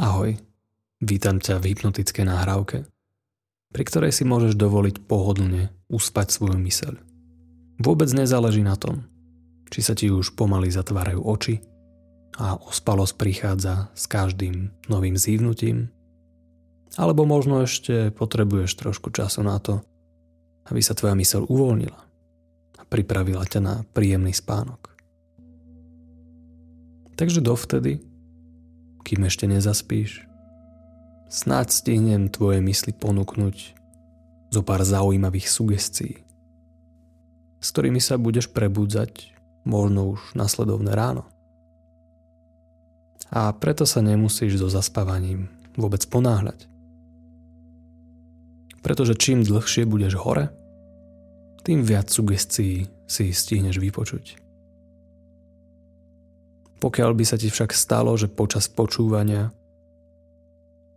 Ahoj, vítam ťa v hypnotickej nahrávke, pri ktorej si môžeš dovoliť pohodlne uspať svoju myseľ. Vôbec nezáleží na tom, či sa ti už pomaly zatvárajú oči a ospalosť prichádza s každým novým zívnutím, alebo možno ešte potrebuješ trošku času na to, aby sa tvoja myseľ uvoľnila a pripravila ťa na príjemný spánok. Takže dovtedy kým ešte nezaspíš. Snáď stihnem tvoje mysli ponúknuť zo pár zaujímavých sugestií, s ktorými sa budeš prebudzať možno už nasledovné ráno. A preto sa nemusíš so zaspávaním vôbec ponáhľať. Pretože čím dlhšie budeš hore, tým viac sugestií si stihneš vypočuť. Pokiaľ by sa ti však stalo, že počas počúvania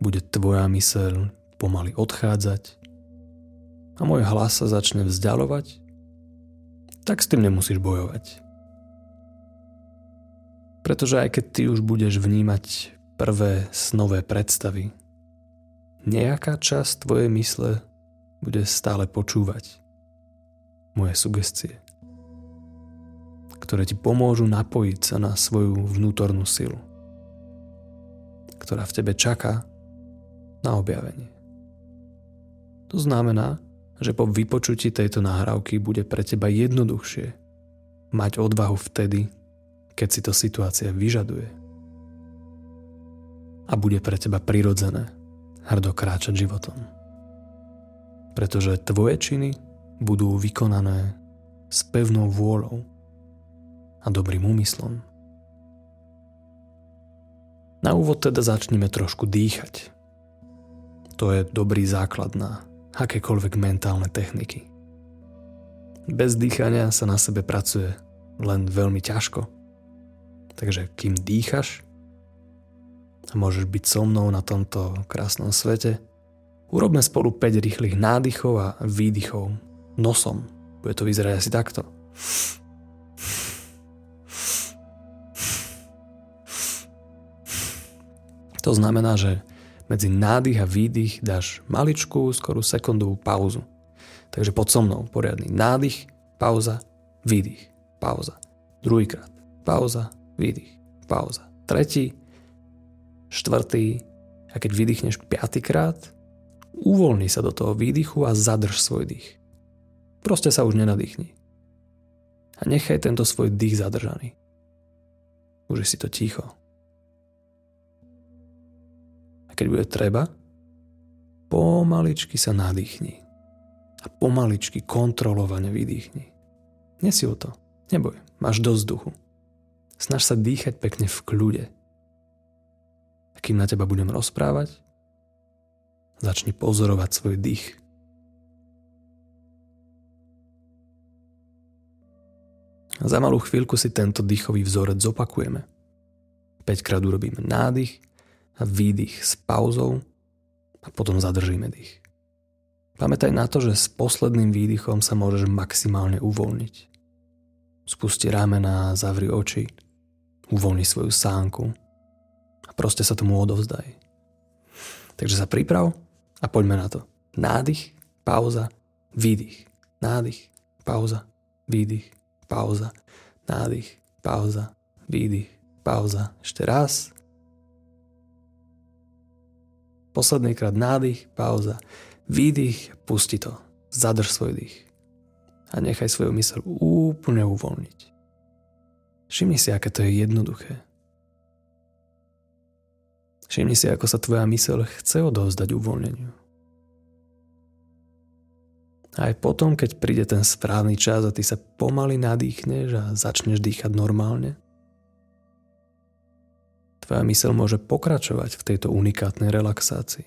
bude tvoja myseľ pomaly odchádzať a môj hlas sa začne vzdialovať, tak s tým nemusíš bojovať. Pretože aj keď ty už budeš vnímať prvé snové predstavy, nejaká časť tvojej mysle bude stále počúvať moje sugestie ktoré ti pomôžu napojiť sa na svoju vnútornú silu, ktorá v tebe čaká na objavenie. To znamená, že po vypočutí tejto nahrávky bude pre teba jednoduchšie mať odvahu vtedy, keď si to situácia vyžaduje. A bude pre teba prirodzené hrdo kráčať životom. Pretože tvoje činy budú vykonané s pevnou vôľou a dobrým úmyslom. Na úvod teda začneme trošku dýchať. To je dobrý základ na akékoľvek mentálne techniky. Bez dýchania sa na sebe pracuje len veľmi ťažko. Takže kým dýchaš a môžeš byť so mnou na tomto krásnom svete, urobme spolu 5 rýchlych nádychov a výdychov nosom. Bude to vyzerať asi takto. To znamená, že medzi nádych a výdych dáš maličkú, skorú sekundovú pauzu. Takže pod so mnou poriadny nádych, pauza, výdych, pauza. Druhýkrát, pauza, výdych, pauza. Tretí, štvrtý a keď vydýchneš piatýkrát, uvoľni sa do toho výdychu a zadrž svoj dých. Proste sa už nenadýchni. A nechaj tento svoj dých zadržaný. Už si to ticho. Keď bude treba, pomaličky sa nadýchni. A pomaličky kontrolovane vydýchni. Nesi o to. Neboj, máš dosť duchu. Snaž sa dýchať pekne v kľude. A kým na teba budem rozprávať, začni pozorovať svoj dých. Za malú chvíľku si tento dýchový vzorec zopakujeme. 5 krát urobíme nádych výdych s pauzou a potom zadržíme dých. Pamätaj na to, že s posledným výdychom sa môžeš maximálne uvoľniť. Spusti ramena, zavri oči, uvoľni svoju sánku a proste sa tomu odovzdaj. Takže sa priprav a poďme na to. Nádych, pauza, výdych. Nádych, pauza, výdych, pauza, nádych, pauza, výdych, pauza. Ešte raz, Posledný krát nádych, pauza, výdych, pusti to. Zadrž svoj dých. A nechaj svoju mysel úplne uvoľniť. Všimni si, aké to je jednoduché. Všimni si, ako sa tvoja mysel chce odovzdať uvoľneniu. Aj potom, keď príde ten správny čas a ty sa pomaly nadýchneš a začneš dýchať normálne, Tvoja mysel môže pokračovať v tejto unikátnej relaxácii.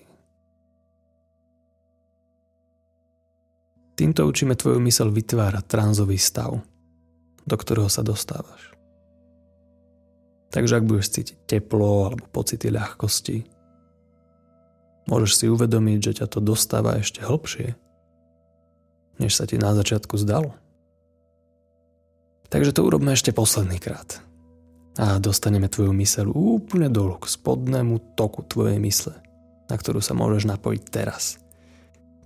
Týmto učíme tvoju mysel vytvárať tranzový stav, do ktorého sa dostávaš. Takže ak budeš cítiť teplo alebo pocity ľahkosti, môžeš si uvedomiť, že ťa to dostáva ešte hlbšie, než sa ti na začiatku zdalo. Takže to urobme ešte posledný krát. A dostaneme tvoju myseľ úplne dolu k spodnému toku tvojej mysle, na ktorú sa môžeš napojiť teraz,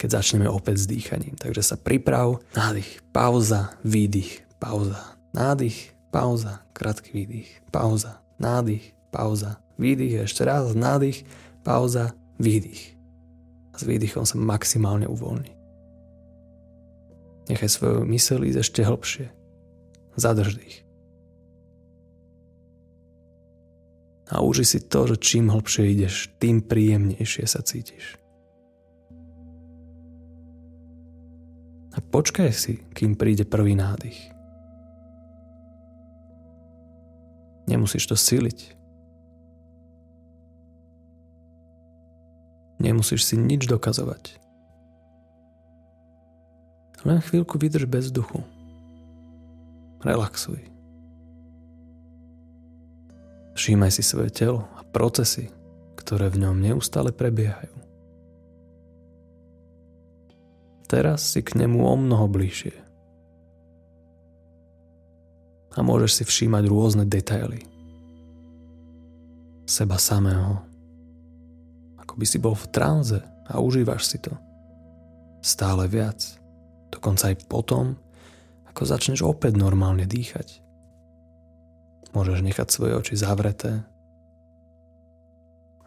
keď začneme opäť s dýchaním. Takže sa priprav, nádych, pauza, výdych, pauza, nádych, pauza, krátky výdych, pauza, nádych, pauza, výdych, ešte raz, nádych, pauza, výdych. A s výdychom sa maximálne uvoľni. Nechaj svoju myseľ ísť ešte hlbšie. Zadrž dých. A uži si to, že čím hlbšie ideš, tým príjemnejšie sa cítiš. A počkaj si, kým príde prvý nádych. Nemusíš to siliť. Nemusíš si nič dokazovať. Len chvíľku vydrž bez duchu. Relaxuj. Všímaj si svoje telo a procesy, ktoré v ňom neustále prebiehajú. Teraz si k nemu o mnoho bližšie. A môžeš si všímať rôzne detaily. Seba samého. Ako by si bol v tranze a užívaš si to. Stále viac. Dokonca aj potom, ako začneš opäť normálne dýchať. Môžeš nechať svoje oči zavreté,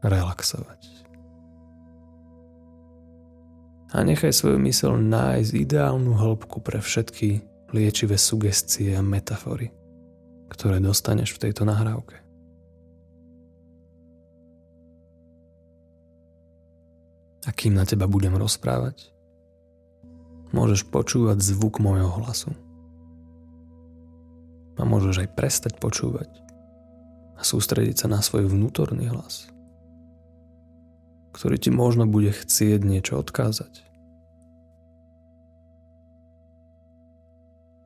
relaxovať. A nechaj svoju mysel nájsť ideálnu hĺbku pre všetky liečivé sugestie a metafory, ktoré dostaneš v tejto nahrávke. A kým na teba budem rozprávať, môžeš počúvať zvuk môjho hlasu. A môžeš aj prestať počúvať a sústrediť sa na svoj vnútorný hlas, ktorý ti možno bude chcieť niečo odkázať.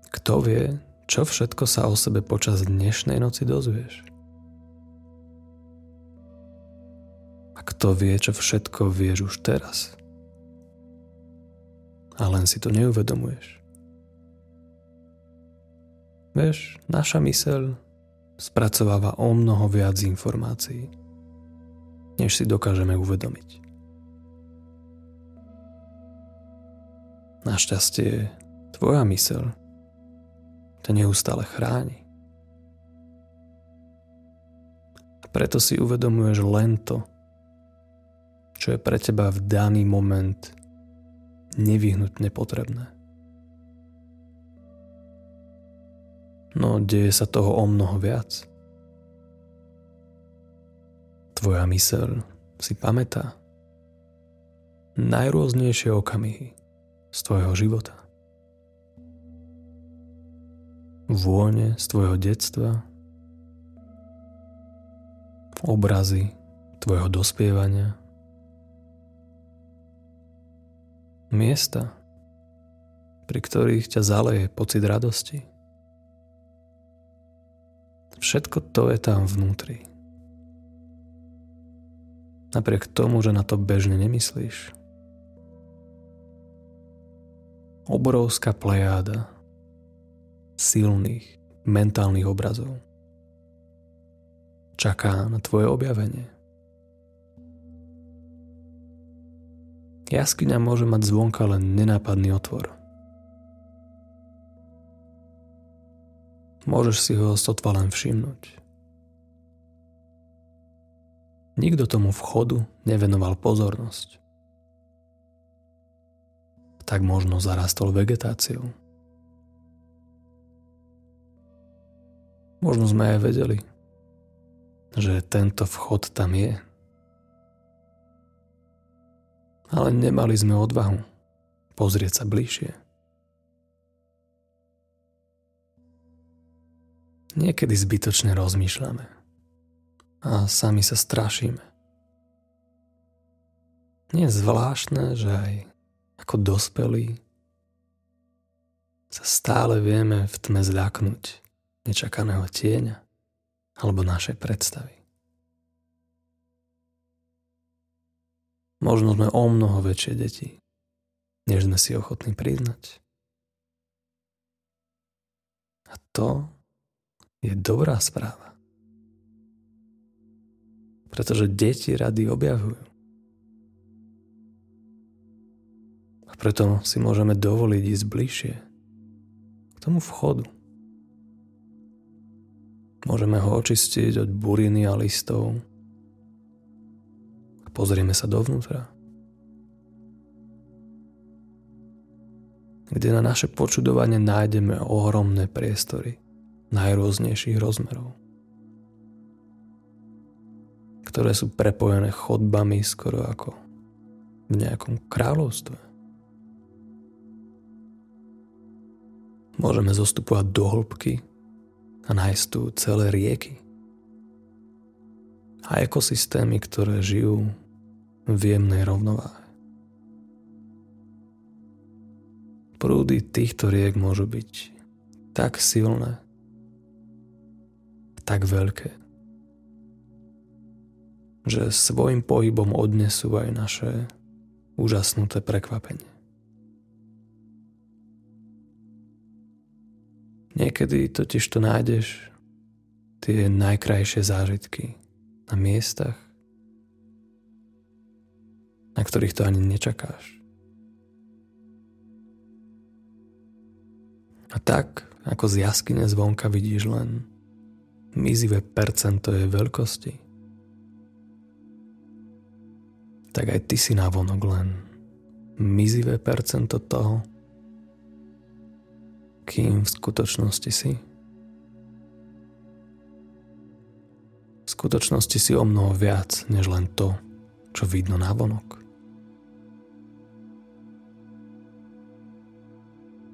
Kto vie, čo všetko sa o sebe počas dnešnej noci dozvieš? A kto vie, čo všetko vieš už teraz? a len si to neuvedomuješ. Vieš, naša myseľ spracováva o mnoho viac informácií, než si dokážeme uvedomiť. Našťastie tvoja myseľ to neustále chráni. A preto si uvedomuješ len to, čo je pre teba v daný moment nevyhnutne potrebné. No deje sa toho o mnoho viac. Tvoja myseľ si pamätá najrôznejšie okamihy z tvojho života. Vône z tvojho detstva, obrazy tvojho dospievania, Miesta, pri ktorých ťa zaleje pocit radosti. Všetko to je tam vnútri. Napriek tomu, že na to bežne nemyslíš. Obrovská plejáda silných mentálnych obrazov čaká na tvoje objavenie. Jaskyňa môže mať zvonka len nenápadný otvor. Môžeš si ho sotva len všimnúť. Nikto tomu vchodu nevenoval pozornosť. Tak možno zarastol vegetáciou. Možno sme aj vedeli, že tento vchod tam je. ale nemali sme odvahu pozrieť sa bližšie. Niekedy zbytočne rozmýšľame a sami sa strašíme. Nie je zvláštne, že aj ako dospelí sa stále vieme v tme zľaknúť nečakaného tieňa alebo našej predstavy. Možno sme o mnoho väčšie deti, než sme si ochotní priznať. A to je dobrá správa. Pretože deti rady objavujú. A preto si môžeme dovoliť ísť bližšie k tomu vchodu. Môžeme ho očistiť od buriny a listov. A pozrieme sa dovnútra. Kde na naše počudovanie nájdeme ohromné priestory najrôznejších rozmerov ktoré sú prepojené chodbami skoro ako v nejakom kráľovstve. Môžeme zostupovať do hĺbky a nájsť tu celé rieky a ekosystémy, ktoré žijú v jemnej rovnováhe. Prúdy týchto riek môžu byť tak silné, tak veľké, že svojim pohybom odnesú aj naše úžasnuté prekvapenie. Niekedy totiž to nájdeš tie najkrajšie zážitky na miestach, na ktorých to ani nečakáš. A tak, ako z jaskyne zvonka vidíš len mizivé percento jej veľkosti, tak aj ty si návonok len mizivé percento toho, kým v skutočnosti si. V skutočnosti si o mnoho viac, než len to, čo vidno na vonok.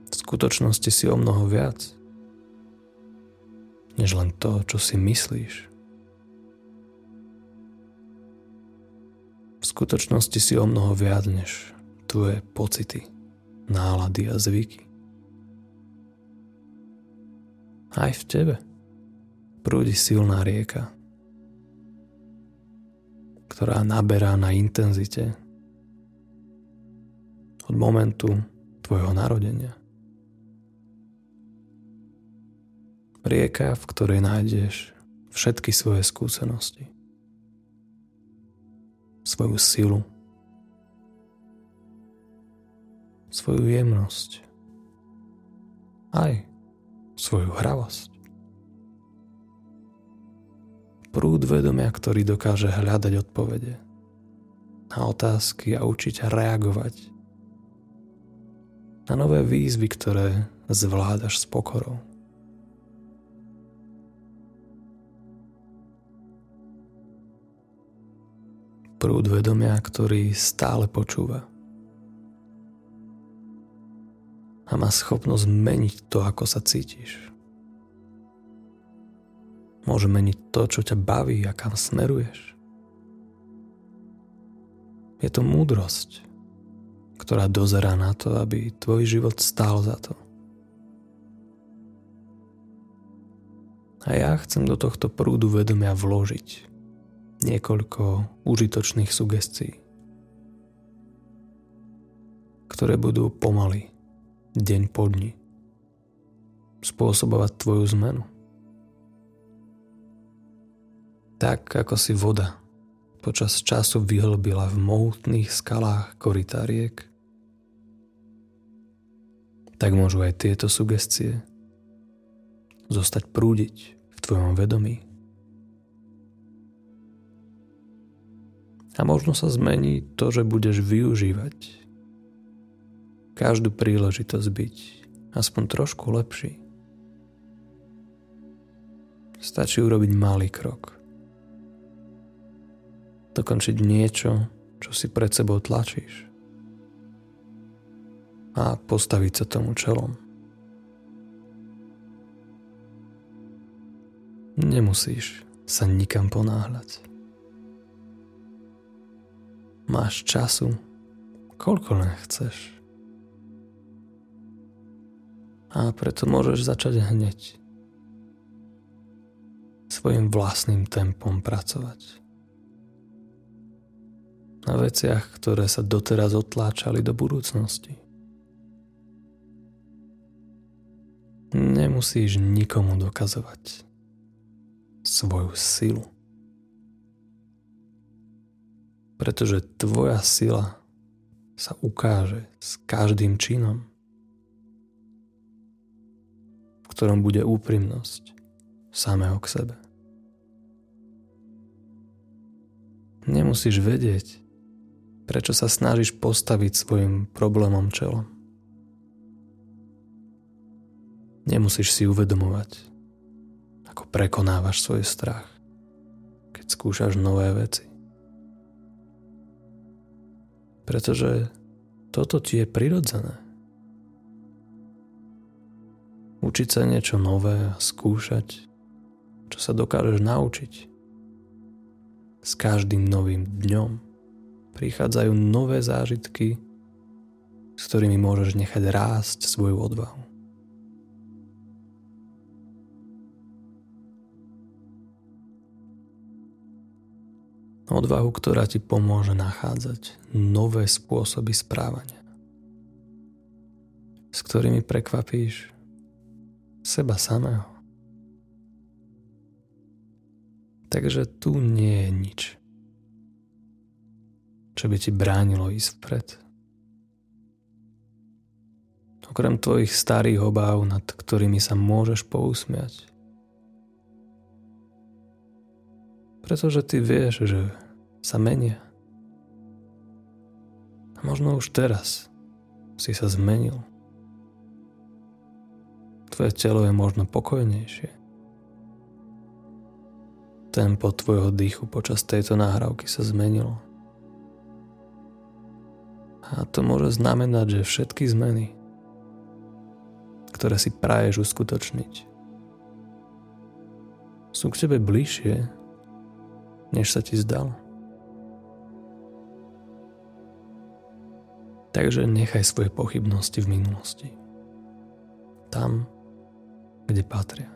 V skutočnosti si o mnoho viac, než len to, čo si myslíš. V skutočnosti si o mnoho viac, než tvoje pocity, nálady a zvyky. Aj v tebe prúdi silná rieka, ktorá naberá na intenzite od momentu tvojho narodenia. Rieka, v ktorej nájdeš všetky svoje skúsenosti, svoju silu, svoju jemnosť, aj svoju hravosť. Prúd vedomia, ktorý dokáže hľadať odpovede na otázky a učiť reagovať na nové výzvy, ktoré zvládaš s pokorou. Prúd vedomia, ktorý stále počúva a má schopnosť meniť to, ako sa cítiš. Môže meniť to, čo ťa baví a kam smeruješ. Je to múdrosť, ktorá dozerá na to, aby tvoj život stál za to. A ja chcem do tohto prúdu vedomia vložiť niekoľko užitočných sugestií, ktoré budú pomaly deň po dni spôsobovať tvoju zmenu. Tak ako si voda počas času vyhlbila v mohutných skalách koritáriek, tak môžu aj tieto sugestie zostať prúdiť v tvojom vedomí. A možno sa zmení to, že budeš využívať každú príležitosť byť aspoň trošku lepší. Stačí urobiť malý krok. Dokončiť niečo, čo si pred sebou tlačíš. A postaviť sa tomu čelom. Nemusíš sa nikam ponáhľať. Máš času, koľko len chceš a preto môžeš začať hneď svojim vlastným tempom pracovať. Na veciach, ktoré sa doteraz otláčali do budúcnosti. Nemusíš nikomu dokazovať svoju silu. Pretože tvoja sila sa ukáže s každým činom, v ktorom bude úprimnosť samého k sebe. Nemusíš vedieť, prečo sa snažíš postaviť svojim problémom čelom. Nemusíš si uvedomovať, ako prekonávaš svoj strach, keď skúšaš nové veci. Pretože toto ti je prirodzené. Učiť sa niečo nové a skúšať, čo sa dokážeš naučiť. S každým novým dňom prichádzajú nové zážitky, s ktorými môžeš nechať rásť svoju odvahu. Odvahu, ktorá ti pomôže nachádzať nové spôsoby správania, s ktorými prekvapíš seba samého. Takže tu nie je nič, čo by ti bránilo ísť vpred. Okrem tvojich starých obáv, nad ktorými sa môžeš pousmiať, Pretože ty vieš, že sa menia. A možno už teraz si sa zmenil. Tvoje telo je možno pokojnejšie. Tempo tvojho dýchu počas tejto nahrávky sa zmenilo. A to môže znamenať, že všetky zmeny, ktoré si praješ uskutočniť, sú k tebe bližšie, než sa ti zdal. Takže nechaj svoje pochybnosti v minulosti. Tam, kde patria.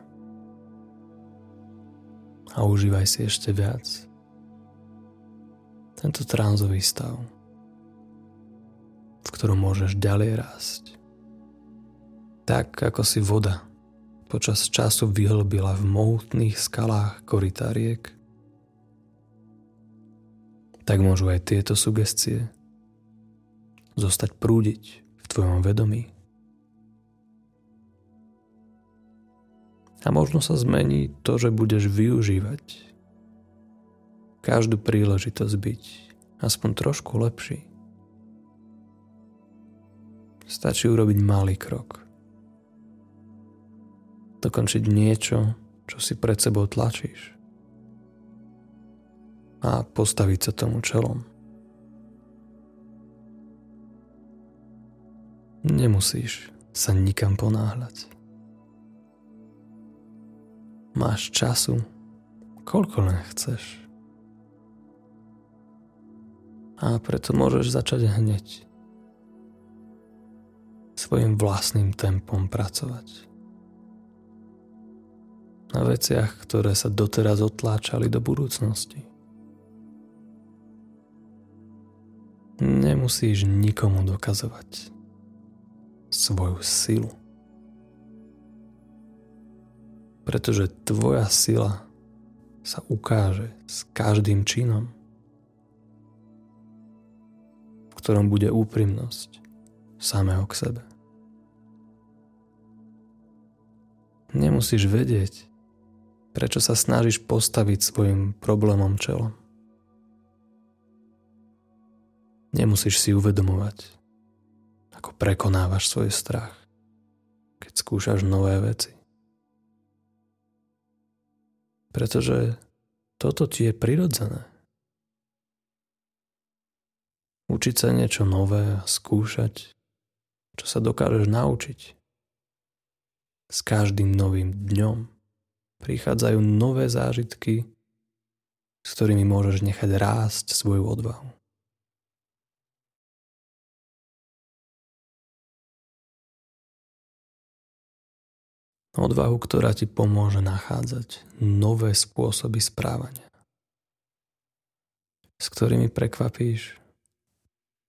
A užívaj si ešte viac tento tránzový stav, v ktorom môžeš ďalej rásť. Tak, ako si voda počas času vyhlbila v mohutných skalách korytariek, tak môžu aj tieto sugestie zostať prúdiť v tvojom vedomí. A možno sa zmení to, že budeš využívať každú príležitosť byť aspoň trošku lepší. Stačí urobiť malý krok. Dokončiť niečo, čo si pred sebou tlačíš a postaviť sa tomu čelom. Nemusíš sa nikam ponáhľať. Máš času, koľko len chceš. A preto môžeš začať hneď svojim vlastným tempom pracovať. Na veciach, ktoré sa doteraz otláčali do budúcnosti. Nemusíš nikomu dokazovať svoju silu. Pretože tvoja sila sa ukáže s každým činom, v ktorom bude úprimnosť samého k sebe. Nemusíš vedieť, prečo sa snažíš postaviť svojim problémom čelom. Nemusíš si uvedomovať, ako prekonávaš svoj strach, keď skúšaš nové veci. Pretože toto ti je prirodzené. Učiť sa niečo nové a skúšať, čo sa dokážeš naučiť. S každým novým dňom prichádzajú nové zážitky, s ktorými môžeš nechať rásť svoju odvahu. Odvahu, ktorá ti pomôže nachádzať nové spôsoby správania, s ktorými prekvapíš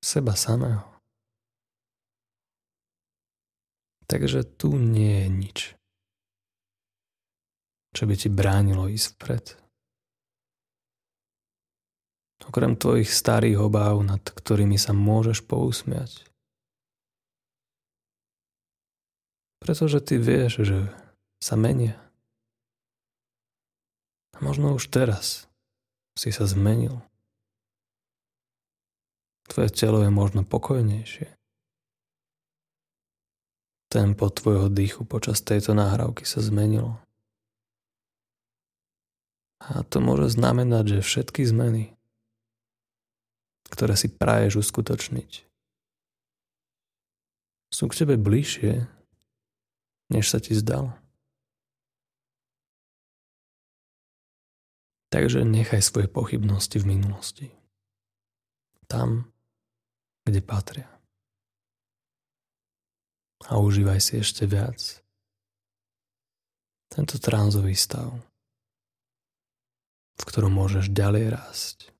seba samého. Takže tu nie je nič, čo by ti bránilo ísť vpred. Okrem tvojich starých obáv, nad ktorými sa môžeš pousmiať. Pretože ty vieš, že sa menia. A možno už teraz si sa zmenil. Tvoje telo je možno pokojnejšie. Tempo tvojho dýchu počas tejto nahrávky sa zmenilo. A to môže znamenať, že všetky zmeny, ktoré si praješ uskutočniť, sú k tebe bližšie, než sa ti zdalo. Takže nechaj svoje pochybnosti v minulosti. Tam, kde patria. A užívaj si ešte viac tento tránzový stav, v ktorom môžeš ďalej rásť.